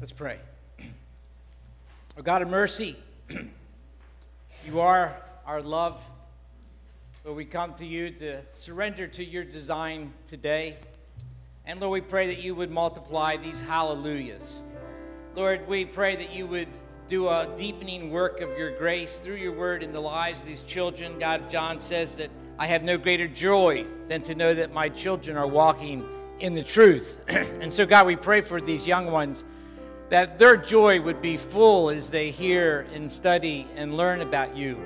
Let's pray. Oh God of mercy, you are our love. Lord, we come to you to surrender to your design today. And Lord, we pray that you would multiply these hallelujahs. Lord, we pray that you would do a deepening work of your grace through your word in the lives of these children. God, John says that I have no greater joy than to know that my children are walking in the truth. and so, God, we pray for these young ones that their joy would be full as they hear and study and learn about you.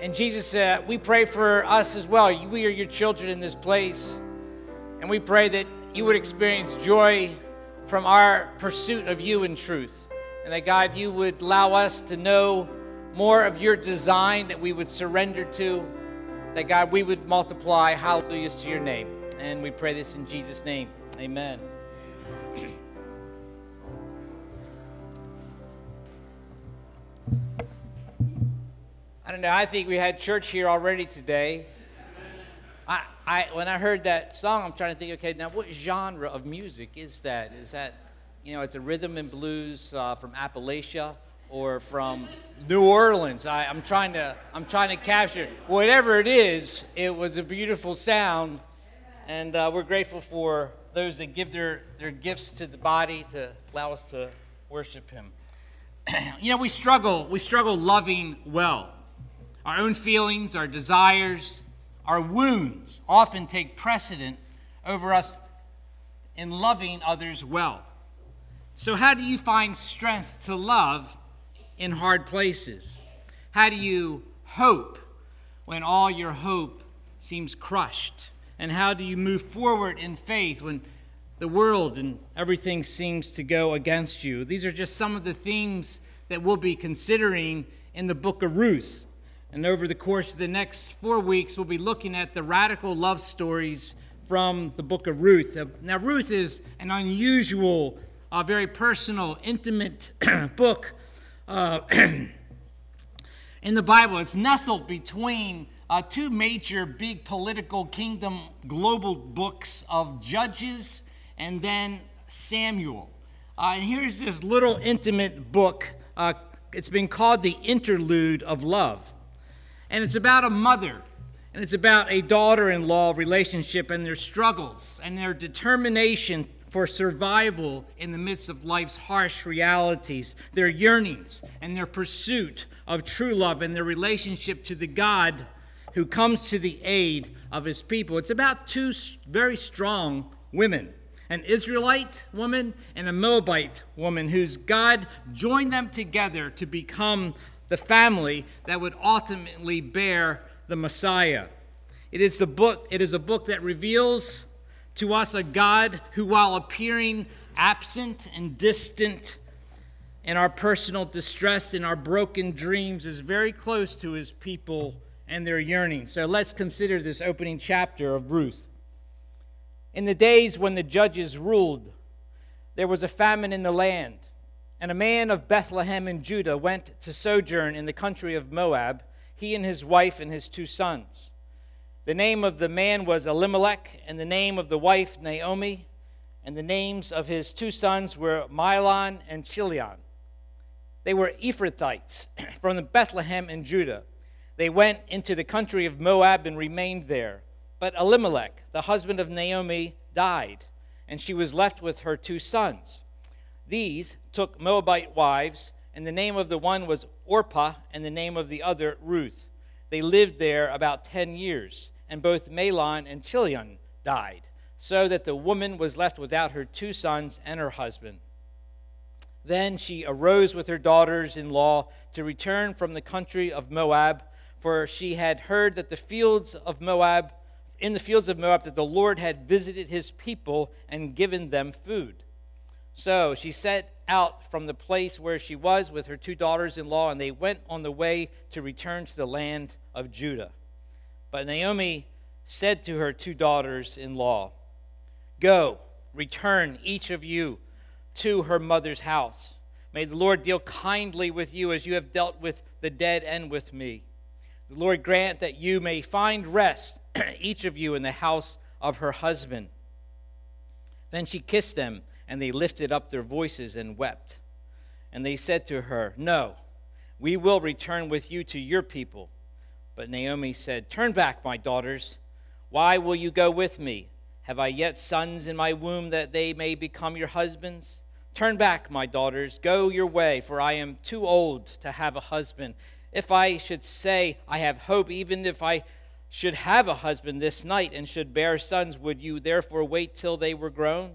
And Jesus, uh, we pray for us as well. We are your children in this place. And we pray that you would experience joy from our pursuit of you in truth. And that, God, you would allow us to know more of your design that we would surrender to. That, God, we would multiply hallelujahs to your name. And we pray this in Jesus' name. Amen. Don't. I think we had church here already today. I, I, when I heard that song, I'm trying to think. Okay, now what genre of music is that? Is that, you know, it's a rhythm and blues uh, from Appalachia or from New Orleans? I, I'm trying to, I'm trying to capture whatever it is. It was a beautiful sound, and uh, we're grateful for those that give their, their gifts to the body to allow us to worship Him. you know, we struggle. We struggle loving well. Our own feelings, our desires, our wounds often take precedent over us in loving others well. So, how do you find strength to love in hard places? How do you hope when all your hope seems crushed? And how do you move forward in faith when the world and everything seems to go against you? These are just some of the themes that we'll be considering in the book of Ruth. And over the course of the next four weeks, we'll be looking at the radical love stories from the book of Ruth. Now, Ruth is an unusual, uh, very personal, intimate book uh, in the Bible. It's nestled between uh, two major big political kingdom global books of Judges and then Samuel. Uh, and here's this little intimate book. Uh, it's been called the Interlude of Love. And it's about a mother, and it's about a daughter in law relationship and their struggles and their determination for survival in the midst of life's harsh realities, their yearnings and their pursuit of true love and their relationship to the God who comes to the aid of his people. It's about two very strong women an Israelite woman and a Moabite woman whose God joined them together to become the family that would ultimately bear the Messiah. It is, the book, it is a book that reveals to us a God who, while appearing absent and distant in our personal distress, in our broken dreams, is very close to his people and their yearning. So let's consider this opening chapter of Ruth. In the days when the judges ruled, there was a famine in the land. And a man of Bethlehem in Judah went to sojourn in the country of Moab, he and his wife and his two sons. The name of the man was Elimelech, and the name of the wife Naomi, and the names of his two sons were Mahlon and Chilion. They were Ephrathites from Bethlehem in Judah. They went into the country of Moab and remained there. But Elimelech, the husband of Naomi, died, and she was left with her two sons. These took Moabite wives, and the name of the one was Orpah, and the name of the other Ruth. They lived there about ten years, and both Mahlon and Chilion died, so that the woman was left without her two sons and her husband. Then she arose with her daughters in law to return from the country of Moab, for she had heard that the fields of Moab, in the fields of Moab, that the Lord had visited his people and given them food. So she set out from the place where she was with her two daughters in law, and they went on the way to return to the land of Judah. But Naomi said to her two daughters in law, Go, return each of you to her mother's house. May the Lord deal kindly with you as you have dealt with the dead and with me. The Lord grant that you may find rest, each of you, in the house of her husband. Then she kissed them and they lifted up their voices and wept. And they said to her, No, we will return with you to your people. But Naomi said, Turn back, my daughters. Why will you go with me? Have I yet sons in my womb that they may become your husbands? Turn back, my daughters, go your way, for I am too old to have a husband. If I should say, I have hope, even if I should have a husband this night and should bear sons, would you therefore wait till they were grown?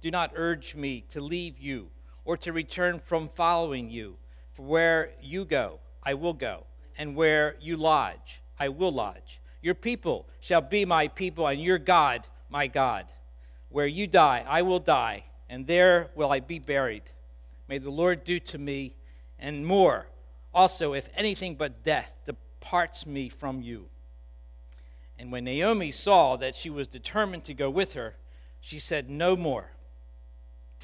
Do not urge me to leave you or to return from following you. For where you go, I will go, and where you lodge, I will lodge. Your people shall be my people, and your God, my God. Where you die, I will die, and there will I be buried. May the Lord do to me and more. Also, if anything but death departs me from you. And when Naomi saw that she was determined to go with her, she said, No more.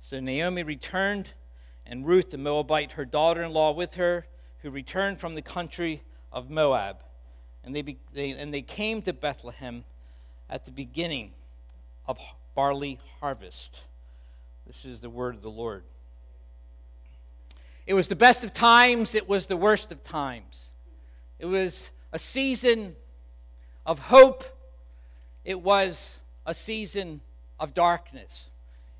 So Naomi returned, and Ruth the Moabite, her daughter in law, with her, who returned from the country of Moab. And they, be, they, and they came to Bethlehem at the beginning of barley harvest. This is the word of the Lord. It was the best of times, it was the worst of times. It was a season of hope, it was a season of darkness.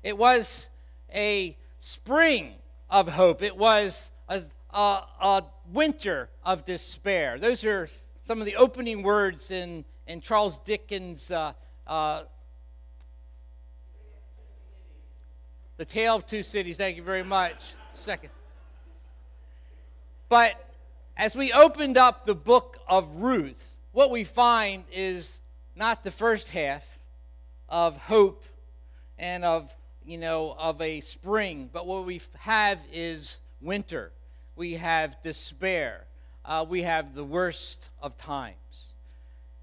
It was a spring of hope, it was a, a, a winter of despair. Those are some of the opening words in, in Charles Dickens' uh, uh, The Tale of Two Cities. Thank you very much. Second. But as we opened up the book of Ruth, what we find is not the first half of hope and of, you know, of a spring, but what we have is winter. We have despair. Uh, we have the worst of times.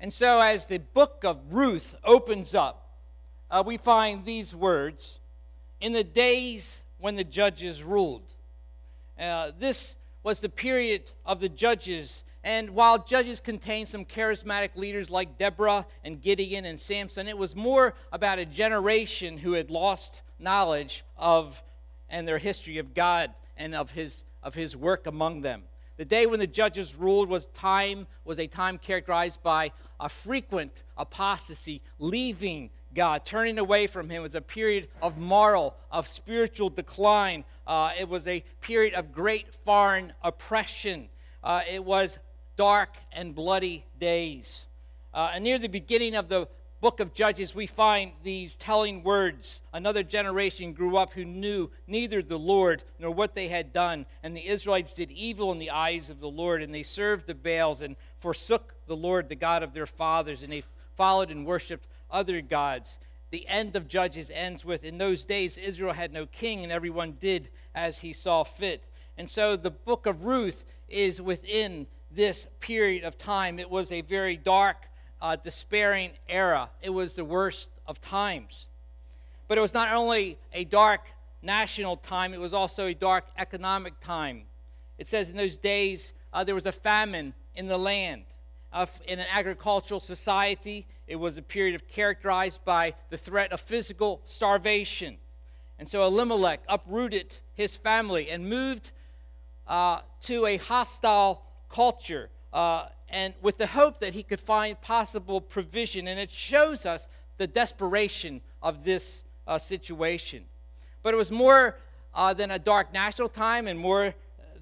And so, as the book of Ruth opens up, uh, we find these words In the days when the judges ruled. Uh, this was the period of the judges. And while judges contained some charismatic leaders like Deborah and Gideon and Samson, it was more about a generation who had lost knowledge of and their history of God and of his, of his work among them. The day when the judges ruled was time was a time characterized by a frequent apostasy, leaving God. Turning away from Him was a period of moral, of spiritual decline. Uh, it was a period of great foreign oppression. Uh, it was dark and bloody days. Uh, and near the beginning of the book of Judges, we find these telling words. Another generation grew up who knew neither the Lord nor what they had done. And the Israelites did evil in the eyes of the Lord, and they served the Baals and forsook the Lord, the God of their fathers, and they followed and worshiped other gods. The end of Judges ends with In those days, Israel had no king, and everyone did as he saw fit. And so the book of Ruth is within this period of time. It was a very dark, uh, despairing era, it was the worst of times. But it was not only a dark national time, it was also a dark economic time. It says in those days uh, there was a famine in the land. Uh, in an agricultural society, it was a period of characterized by the threat of physical starvation. And so Elimelech uprooted his family and moved uh, to a hostile culture uh, and with the hope that he could find possible provision. And it shows us the desperation of this uh, situation. But it was more uh, than a dark national time and more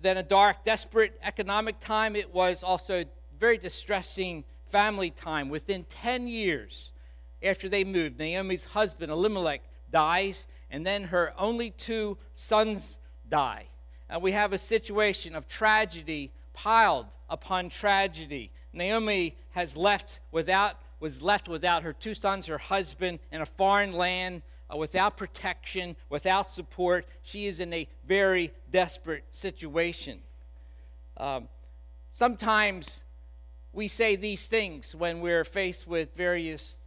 than a dark, desperate economic time, it was also very distressing family time. Within 10 years after they moved, Naomi's husband, Elimelech, dies, and then her only two sons die. And we have a situation of tragedy piled upon tragedy. Naomi has left without was left without her two sons, her husband, in a foreign land, uh, without protection, without support. She is in a very desperate situation. Um, sometimes we say these things when we're faced with various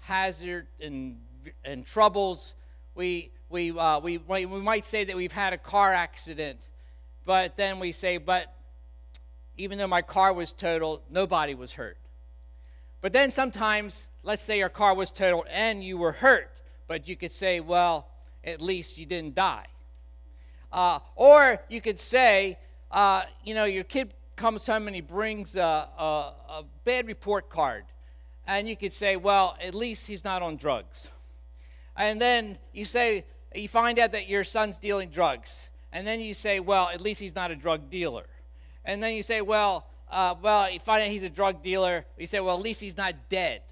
hazard and, and troubles. We, we, uh, we, we might say that we've had a car accident, but then we say, but even though my car was totaled, nobody was hurt. But then sometimes, let's say your car was totaled and you were hurt, but you could say, well, at least you didn't die. Uh, or you could say, uh, you know, your kid comes home and he brings a, a, a bad report card. And you could say, well, at least he's not on drugs. And then you say, you find out that your son's dealing drugs. And then you say, well, at least he's not a drug dealer. And then you say, well, uh, well, you find out he's a drug dealer. You say, well, at least he's not dead.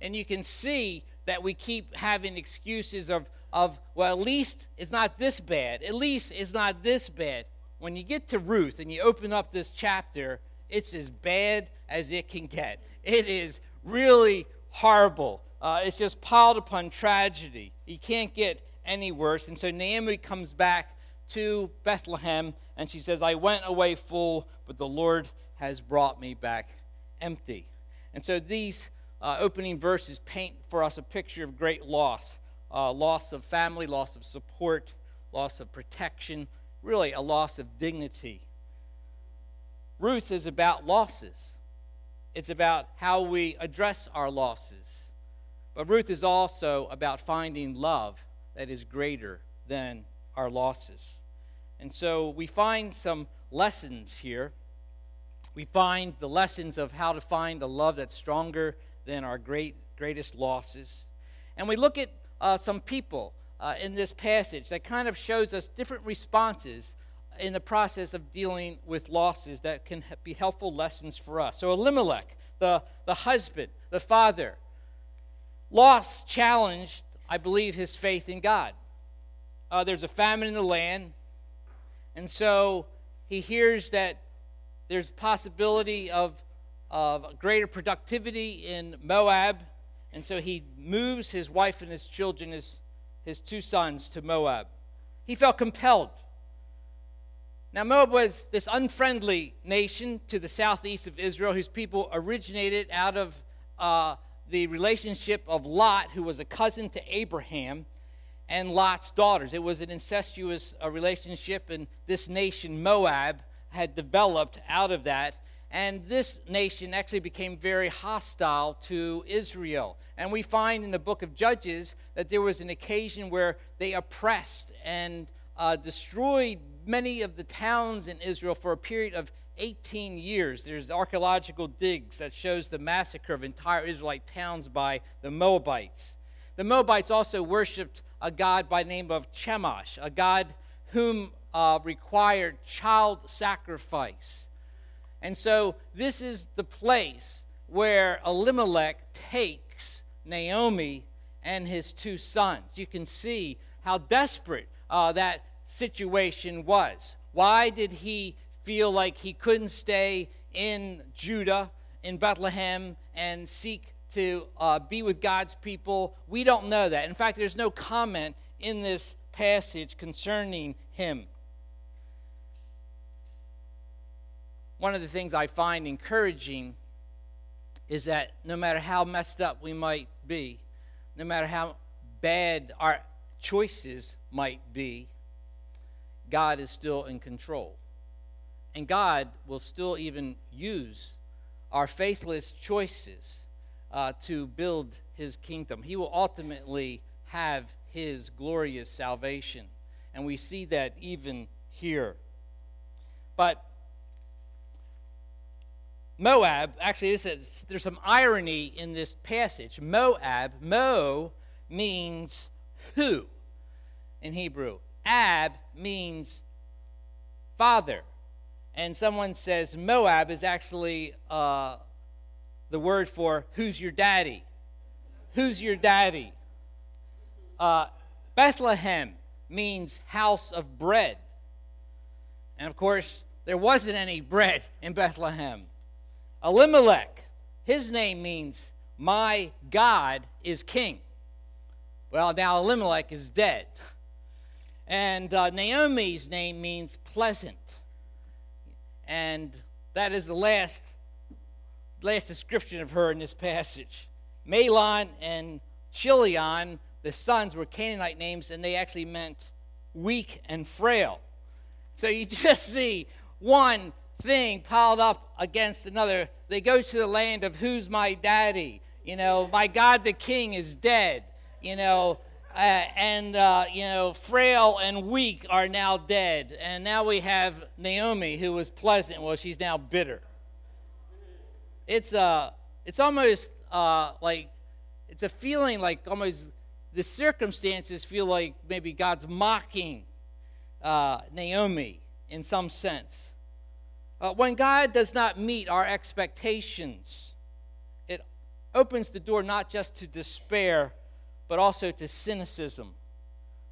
And you can see that we keep having excuses of, of well, at least it's not this bad. At least it's not this bad when you get to Ruth and you open up this chapter, it's as bad as it can get. It is really horrible. Uh, it's just piled upon tragedy. You can't get any worse. And so Naomi comes back to Bethlehem and she says, I went away full, but the Lord has brought me back empty. And so these uh, opening verses paint for us a picture of great loss uh, loss of family, loss of support, loss of protection, really a loss of dignity. Ruth is about losses, it's about how we address our losses. But Ruth is also about finding love that is greater than our losses. And so we find some lessons here. We find the lessons of how to find a love that's stronger than our great, greatest losses. And we look at uh, some people uh, in this passage that kind of shows us different responses in the process of dealing with losses that can be helpful lessons for us. So, Elimelech, the, the husband, the father, loss challenged, I believe, his faith in God. Uh, there's a famine in the land, and so he hears that there's possibility of, of greater productivity in Moab, and so he moves his wife and his children, his his two sons to Moab. He felt compelled. Now, Moab was this unfriendly nation to the southeast of Israel, whose people originated out of uh, the relationship of Lot, who was a cousin to Abraham, and Lot's daughters. It was an incestuous uh, relationship, and this nation, Moab, had developed out of that. And this nation actually became very hostile to Israel. And we find in the book of Judges that there was an occasion where they oppressed and uh, destroyed many of the towns in Israel for a period of 18 years. There's archaeological digs that shows the massacre of entire Israelite towns by the Moabites. The Moabites also worshipped a god by name of Chemosh, a god whom uh, required child sacrifice. And so this is the place where Elimelech takes Naomi and his two sons. You can see how desperate uh, that situation was. Why did he feel like he couldn't stay in Judah, in Bethlehem, and seek to uh, be with God's people? We don't know that. In fact, there's no comment in this passage concerning him. one of the things I find encouraging is that no matter how messed up we might be, no matter how bad our choices might be, God is still in control. And God will still even use our faithless choices uh, to build his kingdom. He will ultimately have his glorious salvation. And we see that even here. But Moab, actually, this is, there's some irony in this passage. Moab, Mo means who in Hebrew. Ab means father. And someone says Moab is actually uh, the word for who's your daddy? Who's your daddy? Uh, Bethlehem means house of bread. And of course, there wasn't any bread in Bethlehem. Elimelech, his name means my God is king. Well, now Elimelech is dead. And uh, Naomi's name means pleasant. And that is the last, last description of her in this passage. Mahlon and Chilion, the sons, were Canaanite names, and they actually meant weak and frail. So you just see one thing piled up against another. They go to the land of who's my daddy? You know, my God the king is dead. You know, uh, and uh, you know, frail and weak are now dead. And now we have Naomi, who was pleasant. Well, she's now bitter. It's uh, it's almost uh, like it's a feeling like almost the circumstances feel like maybe God's mocking uh, Naomi in some sense. Uh, when God does not meet our expectations, it opens the door not just to despair, but also to cynicism,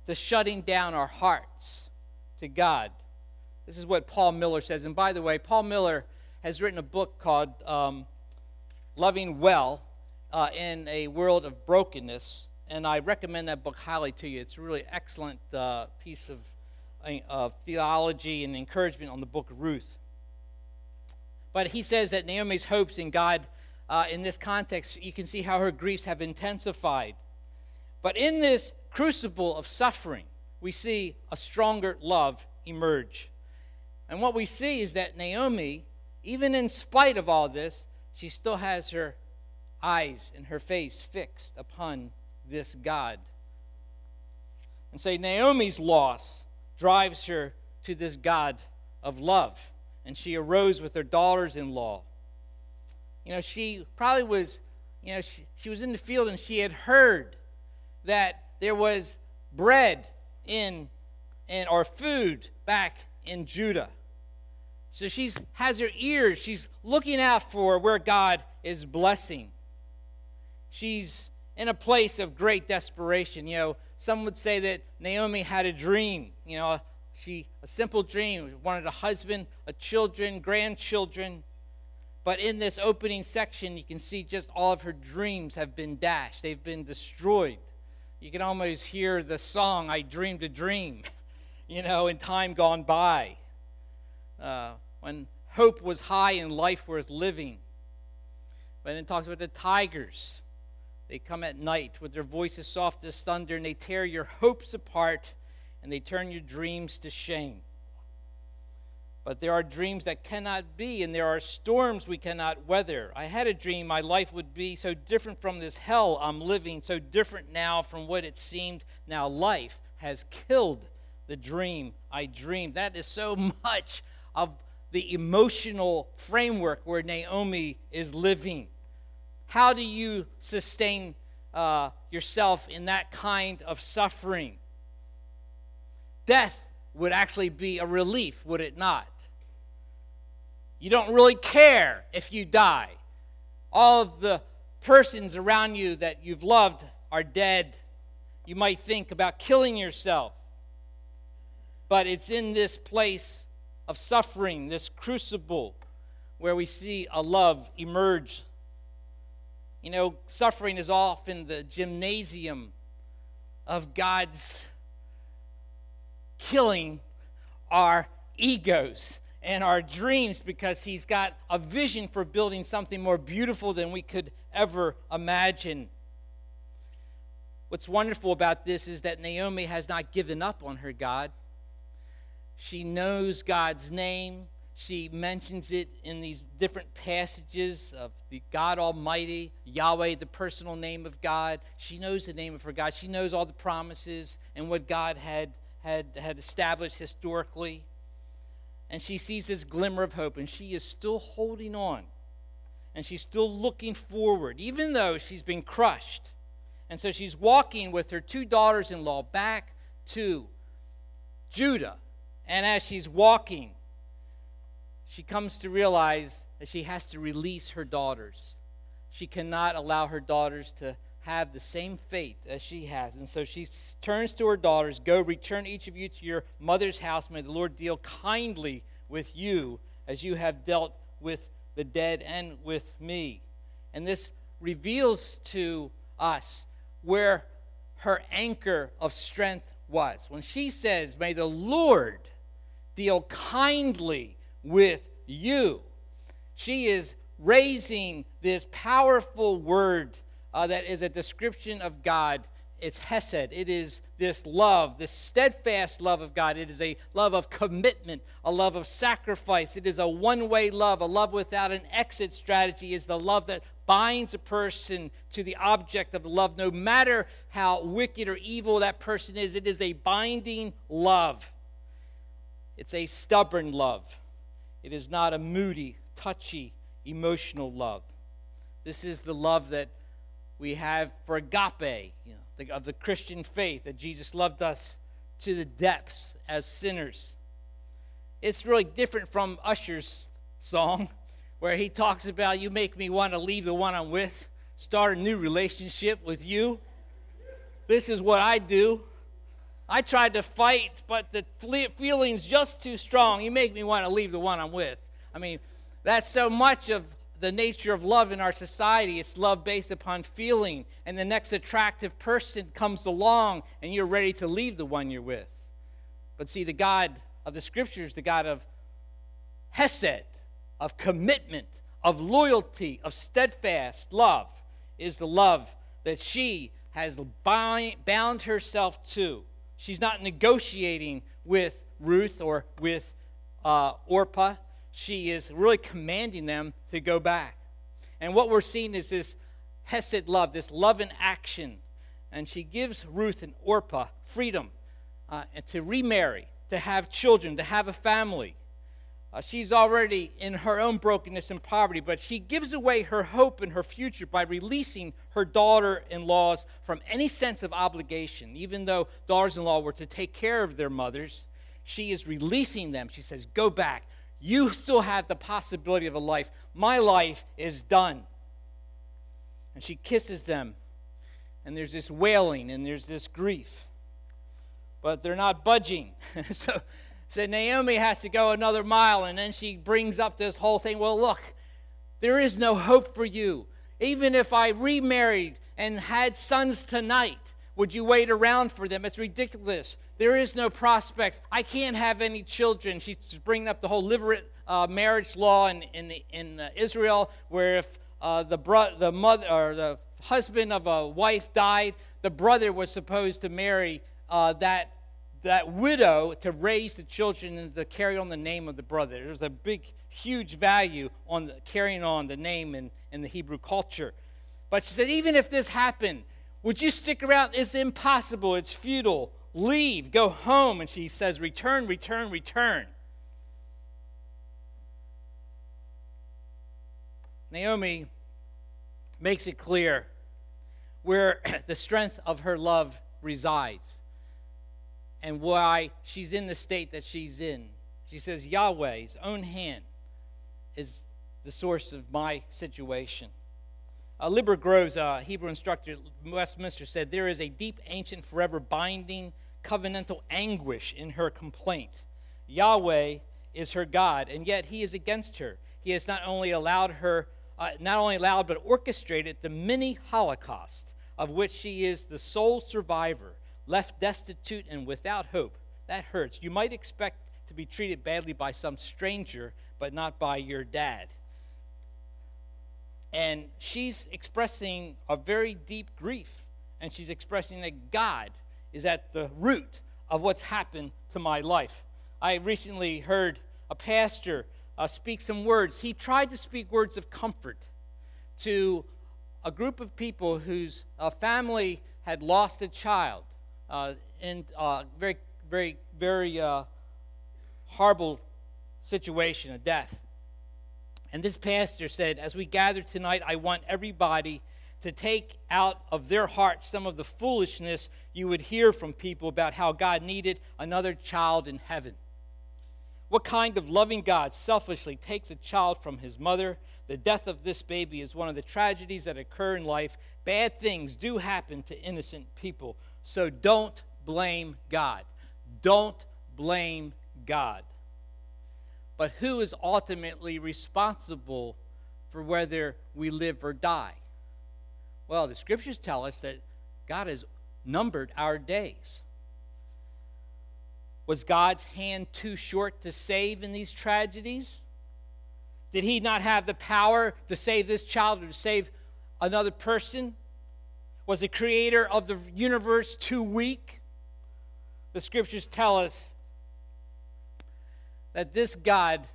to shutting down our hearts to God. This is what Paul Miller says. And by the way, Paul Miller has written a book called um, Loving Well uh, in a World of Brokenness. And I recommend that book highly to you. It's a really excellent uh, piece of, uh, of theology and encouragement on the book of Ruth. But he says that Naomi's hopes in God, uh, in this context, you can see how her griefs have intensified. But in this crucible of suffering, we see a stronger love emerge. And what we see is that Naomi, even in spite of all this, she still has her eyes and her face fixed upon this God. And so Naomi's loss drives her to this God of love and she arose with her daughters in law. You know, she probably was, you know, she, she was in the field and she had heard that there was bread in, in or food back in Judah. So she has her ears, she's looking out for where God is blessing. She's in a place of great desperation. You know, some would say that Naomi had a dream, you know, she a simple dream, wanted a husband, a children, grandchildren. But in this opening section, you can see just all of her dreams have been dashed. They've been destroyed. You can almost hear the song, I Dreamed a Dream, you know, in time gone by. Uh, when hope was high and life worth living. But then it talks about the tigers. They come at night with their voices soft as thunder and they tear your hopes apart and they turn your dreams to shame. But there are dreams that cannot be, and there are storms we cannot weather. I had a dream my life would be so different from this hell I'm living, so different now from what it seemed. Now life has killed the dream I dreamed. That is so much of the emotional framework where Naomi is living. How do you sustain uh, yourself in that kind of suffering? death would actually be a relief, would it not? You don't really care if you die. All of the persons around you that you've loved are dead. You might think about killing yourself. But it's in this place of suffering, this crucible, where we see a love emerge. You know, suffering is often the gymnasium of God's killing our egos and our dreams because he's got a vision for building something more beautiful than we could ever imagine. What's wonderful about this is that Naomi has not given up on her God. She knows God's name. She mentions it in these different passages of the God Almighty, Yahweh, the personal name of God. She knows the name of her God. She knows all the promises and what God had had, had established historically. And she sees this glimmer of hope, and she is still holding on. And she's still looking forward, even though she's been crushed. And so she's walking with her two daughters in law back to Judah. And as she's walking, she comes to realize that she has to release her daughters. She cannot allow her daughters to have the same fate as she has. And so she turns to her daughters Go, return each of you to your mother's house. May the Lord deal kindly with you as you have dealt with the dead and with me. And this reveals to us where her anchor of strength was. When she says, May the Lord deal kindly with you, she is raising this powerful word uh, that is a description of God. It's Hesed. It is this love, this steadfast love of God. It is a love of commitment, a love of sacrifice. It is a one way love, a love without an exit strategy. Is the love that binds a person to the object of the love, no matter how wicked or evil that person is. It is a binding love. It's a stubborn love. It is not a moody, touchy, emotional love. This is the love that we have for agape, you know, the, of the Christian faith, that Jesus loved us to the depths as sinners. It's really different from Usher's song, where he talks about, You make me want to leave the one I'm with, start a new relationship with you. This is what I do. I tried to fight, but the feeling's just too strong. You make me want to leave the one I'm with. I mean, that's so much of the nature of love in our society. It's love based upon feeling, and the next attractive person comes along, and you're ready to leave the one you're with. But see, the God of the scriptures, the God of Hesed, of commitment, of loyalty, of steadfast love, is the love that she has bound herself to. She's not negotiating with Ruth or with uh, Orpah she is really commanding them to go back. And what we're seeing is this Hesed love, this love in action. And she gives Ruth and Orpah freedom uh, to remarry, to have children, to have a family. Uh, she's already in her own brokenness and poverty, but she gives away her hope and her future by releasing her daughter in laws from any sense of obligation. Even though daughters in law were to take care of their mothers, she is releasing them. She says, Go back, you still have the possibility of a life. My life is done. And she kisses them, and there's this wailing and there's this grief. But they're not budging. so, so Naomi has to go another mile, and then she brings up this whole thing. Well, look, there is no hope for you. Even if I remarried and had sons tonight, would you wait around for them? It's ridiculous. There is no prospects. I can't have any children. She's bringing up the whole levirate uh, marriage law in, in, the, in uh, Israel, where if uh, the, bro- the mother or the husband of a wife died, the brother was supposed to marry uh, that that widow to raise the children and to carry on the name of the brother. There's a big, huge value on the, carrying on the name in, in the Hebrew culture. But she said, even if this happened, would you stick around? It's impossible. It's futile. Leave. Go home. And she says, Return, return, return. Naomi makes it clear where the strength of her love resides and why she's in the state that she's in. She says, Yahweh's own hand is the source of my situation. Uh, Libbie Groves, uh, Hebrew instructor at Westminster, said there is a deep, ancient, forever binding covenantal anguish in her complaint. Yahweh is her God, and yet he is against her. He has not only allowed her, uh, not only allowed, but orchestrated the mini Holocaust of which she is the sole survivor, left destitute and without hope. That hurts. You might expect to be treated badly by some stranger, but not by your dad. And she's expressing a very deep grief. And she's expressing that God is at the root of what's happened to my life. I recently heard a pastor uh, speak some words. He tried to speak words of comfort to a group of people whose uh, family had lost a child uh, in a uh, very, very, very uh, horrible situation, of death. And this pastor said, As we gather tonight, I want everybody to take out of their hearts some of the foolishness you would hear from people about how God needed another child in heaven. What kind of loving God selfishly takes a child from his mother? The death of this baby is one of the tragedies that occur in life. Bad things do happen to innocent people. So don't blame God. Don't blame God. But who is ultimately responsible for whether we live or die? Well, the scriptures tell us that God has numbered our days. Was God's hand too short to save in these tragedies? Did he not have the power to save this child or to save another person? Was the creator of the universe too weak? The scriptures tell us that this God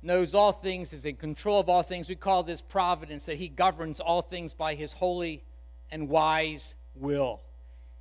knows all things, is in control of all things. We call this providence, that he governs all things by his holy and wise will.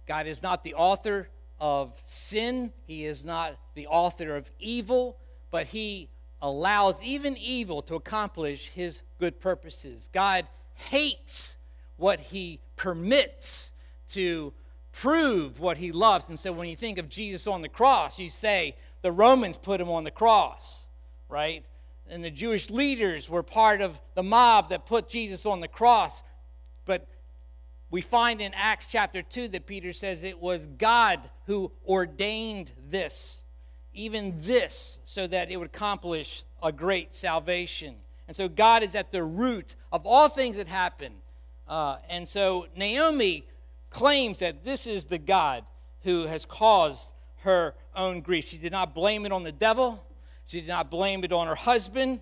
God is not the author of sin, He is not the author of evil, but He allows even evil to accomplish His good purposes. God hates what He permits to prove what He loves. And so when you think of Jesus on the cross, you say, the Romans put Him on the cross, right? And the Jewish leaders were part of the mob that put Jesus on the cross. But we find in Acts chapter 2 that Peter says it was God who ordained this, even this, so that it would accomplish a great salvation. And so God is at the root of all things that happen. Uh, and so Naomi claims that this is the God who has caused her own grief. She did not blame it on the devil, she did not blame it on her husband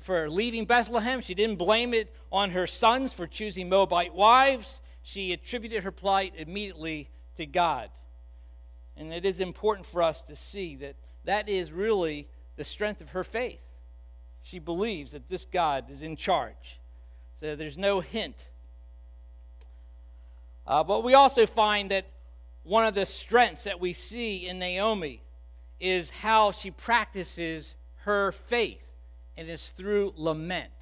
for leaving Bethlehem, she didn't blame it on her sons for choosing Moabite wives she attributed her plight immediately to God. And it is important for us to see that that is really the strength of her faith. She believes that this God is in charge. So there's no hint. Uh, but we also find that one of the strengths that we see in Naomi is how she practices her faith, and it's through lament.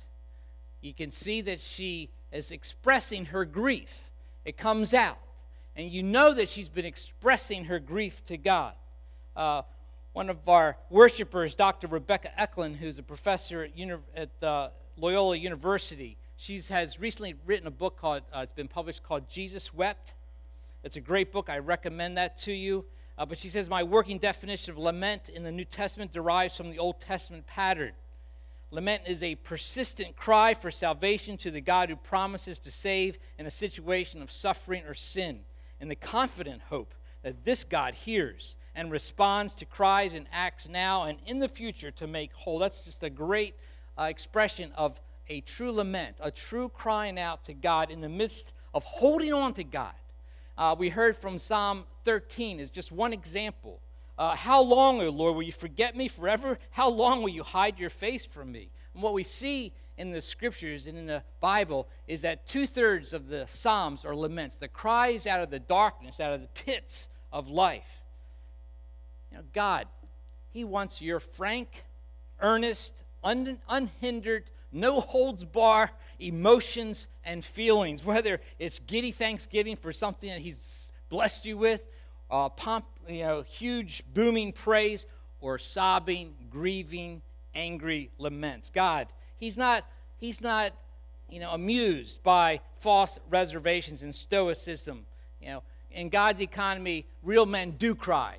You can see that she is expressing her grief it comes out. And you know that she's been expressing her grief to God. Uh, one of our worshipers, Dr. Rebekah Eklund, who's a professor at, uni- at uh, Loyola University, she has recently written a book called, uh, it's been published called Jesus Wept. It's a great book. I recommend that to you. Uh, but she says, My working definition of lament in the New Testament derives from the Old Testament pattern. Lament is a persistent cry for salvation to the God who promises to save in a situation of suffering or sin, and the confident hope that this God hears and responds to cries and acts now and in the future to make whole. That's just a great uh, expression of a true lament, a true crying out to God in the midst of holding on to God. Uh, we heard from Psalm 13 is just one example uh, how long, O Lord, will you forget me forever? How long will you hide your face from me? And what we see in the scriptures and in the Bible is that two thirds of the Psalms are laments, the cries out of the darkness, out of the pits of life. You know, God, He wants your frank, earnest, un- unhindered, no holds bar emotions and feelings, whether it's giddy thanksgiving for something that He's blessed you with, uh, pomp, you know, huge booming praise or sobbing, grieving, angry laments. God, He's not, He's not, you know, amused by false reservations and stoicism. You know, in God's economy, real men do cry.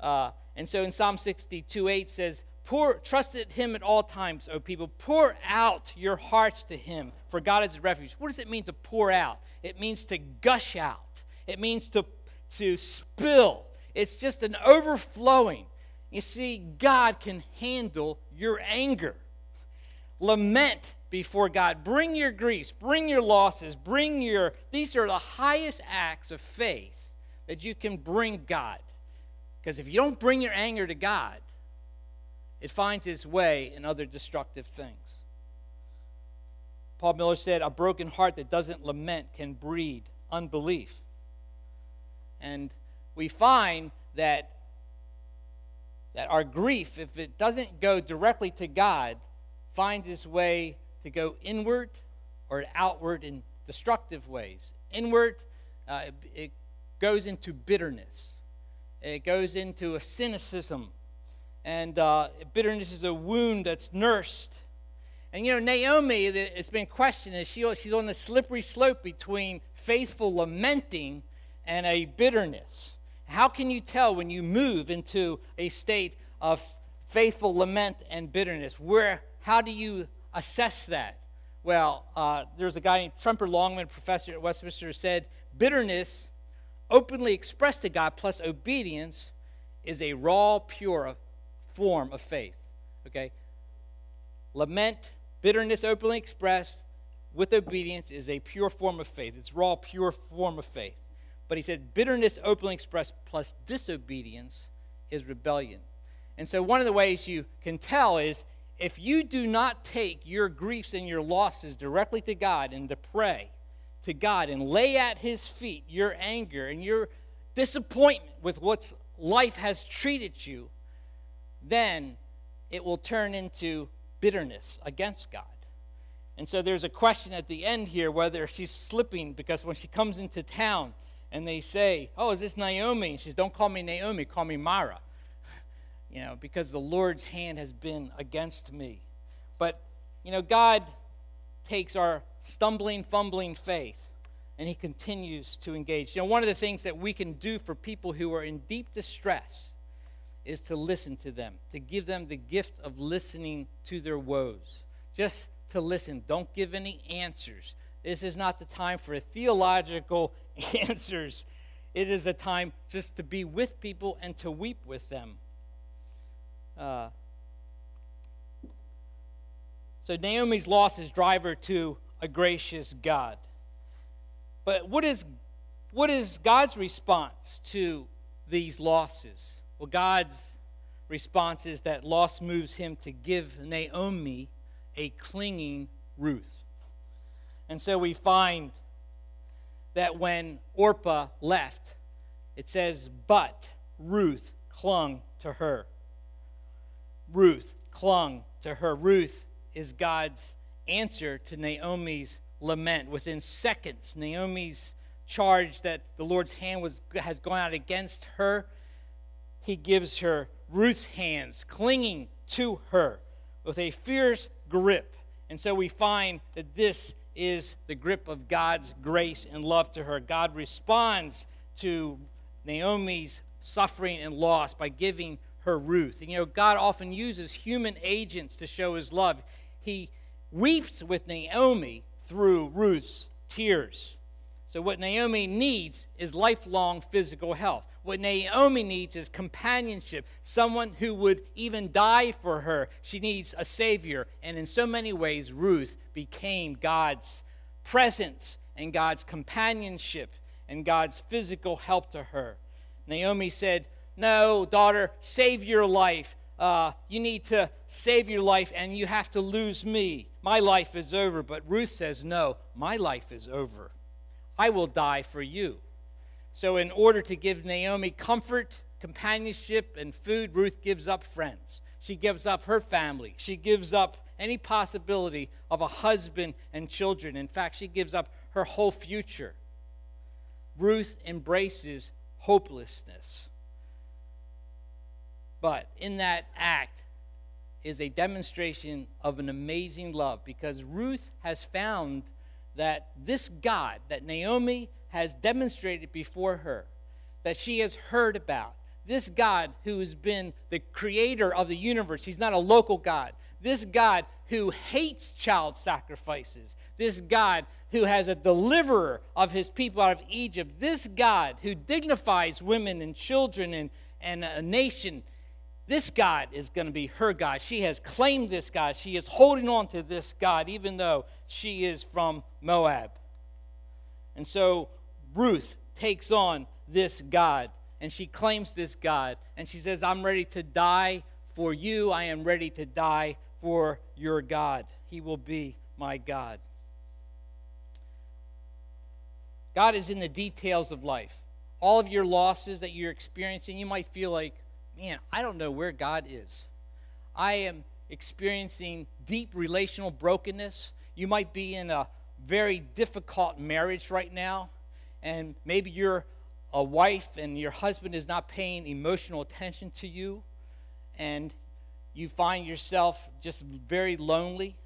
Uh, and so in Psalm 62 8 says, Pour, trust in him at all times, O people. Pour out your hearts to him, for God is a refuge. What does it mean to pour out? It means to gush out. It means to to spill. It's just an overflowing. You see, God can handle your anger. Lament before God. Bring your griefs, bring your losses, bring your. These are the highest acts of faith that you can bring God. Because if you don't bring your anger to God, it finds its way in other destructive things. Paul Miller said, A broken heart that doesn't lament can breed unbelief. And we find that, that our grief, if it doesn't go directly to God, finds its way to go inward or outward in destructive ways. Inward, uh, it, it goes into bitterness, it goes into a cynicism. And uh, bitterness is a wound that's nursed. And you know, Naomi, it's been questioned, is she, she's on the slippery slope between faithful lamenting and a bitterness. How can you tell when you move into a state of faithful lament and bitterness? Where, how do you assess that? Well, uh, there's a guy named Tremper Longman, professor at Westminster, said bitterness, openly expressed to God, plus obedience, is a raw, pure form of faith. Okay? Lament, bitterness openly expressed with obedience is a pure form of faith. It's raw, pure form of faith. But he said bitterness openly expressed plus disobedience is rebellion. And so one of the ways you can tell is if you do not take your griefs and your losses directly to God and to pray to God and lay at his feet your anger and your disappointment with what life has treated you, then it will turn into bitterness against God. And so there's a question at the end here whether she's slipping because when she comes into town and they say, Oh, is this Naomi? And she says, Don't call me Naomi, call me Mara you know, because the Lord's hand has been against me. But, you know, God takes our stumbling, fumbling faith and he continues to engage. You know, one of the things that we can do for people who are in deep distress is to listen to them, to give them the gift of listening to their woes. Just to listen. Don't give any answers. This is not the time for theological answers. It is a time just to be with people and to weep with them. Uh, so Naomi's loss is driver to a gracious God. But what is, what is God's response to these losses? Well, God's response is that loss moves him to give Naomi a clinging Ruth. And so we find that when Orpah left, it says, But Ruth clung to her. Ruth clung to her. Ruth is God's answer to Naomi's lament. Within seconds, Naomi's charge that the Lord's hand was, has gone out against her, he gives her Ruth's hands clinging to her with a fierce grip. And so we find that this is the grip of God's grace and love to her. God responds to Naomi's suffering and loss by giving her Ruth. And you know, God often uses human agents to show his love. He weeps with Naomi through Ruth's tears. So, what Naomi needs is lifelong physical health. What Naomi needs is companionship, someone who would even die for her. She needs a Savior. And in so many ways, Ruth became God's presence and God's companionship and God's physical help to her. Naomi said, no, daughter, save your life. Uh, you need to save your life and you have to lose me. My life is over. But Ruth says, No, my life is over. I will die for you. So, in order to give Naomi comfort, companionship, and food, Ruth gives up friends. She gives up her family. She gives up any possibility of a husband and children. In fact, she gives up her whole future. Ruth embraces hopelessness. But in that act is a demonstration of an amazing love because Ruth has found that this God that Naomi has demonstrated before her, that she has heard about, this God who has been the creator of the universe, he's not a local God. This God who hates child sacrifices, this God who has a deliverer of his people out of Egypt, this God who dignifies women and children and, and a nation this God is going to be her God. She has claimed this God. She is holding on to this God, even though she is from Moab. And so Ruth takes on this God and she claims this God. And she says, I'm ready to die for you. I am ready to die for your God. He will be my God. God is in the details of life. All of your losses that you're experiencing, you might feel like, man, I don't know where God is. I am experiencing deep relational brokenness. You might be in a very difficult marriage right now, and maybe you're a wife and your husband is not paying emotional attention to you, and you find yourself just very lonely.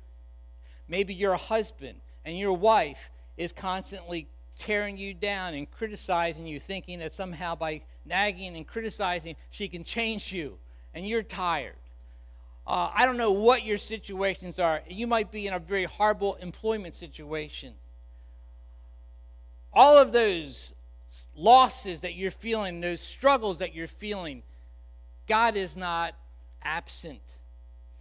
Maybe you're a husband and your wife is constantly tearing you down and criticizing you, thinking that somehow by nagging and criticizing, she can change you, and you're tired. Uh, I don't know what your situations are. You might be in a very horrible employment situation. All of those losses that you're feeling, those struggles that you're feeling, God is not absent.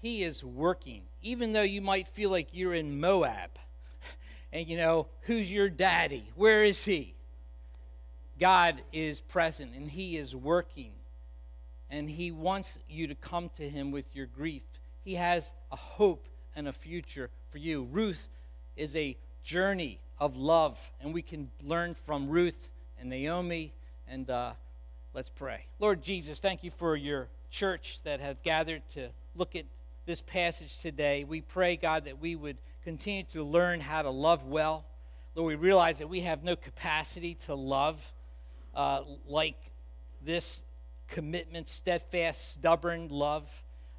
He is working. Even though you might feel like you're in Moab and you know, who's your daddy? Where is he? God is present and he is working. And he wants you to come to him with your grief. He has a hope and a future for you. Ruth is a journey of love, and we can learn from Ruth and Naomi. And uh, let's pray. Lord Jesus, thank you for your church that have gathered to look at this passage today. We pray, God, that we would continue to learn how to love well. Lord, we realize that we have no capacity to love uh, like this commitment, steadfast, stubborn love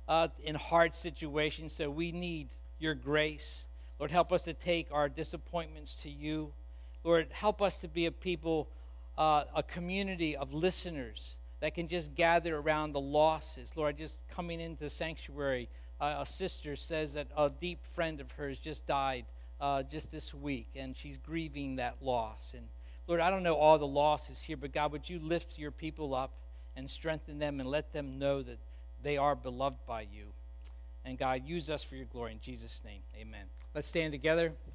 uh, in hard situations. So we need your grace. Lord, help us to take our disappointments to you. Lord, help us to be a people, uh, a community of listeners that can just gather around the losses. Lord, just coming into the sanctuary uh, a sister says that a deep friend of hers just died uh, just this week, and she's grieving that loss. And Lord, I don't know all the losses here, but God, would you lift your people up and strengthen them and let them know that they are beloved by you? And God, use us for your glory. In Jesus' name, amen. Let's stand together.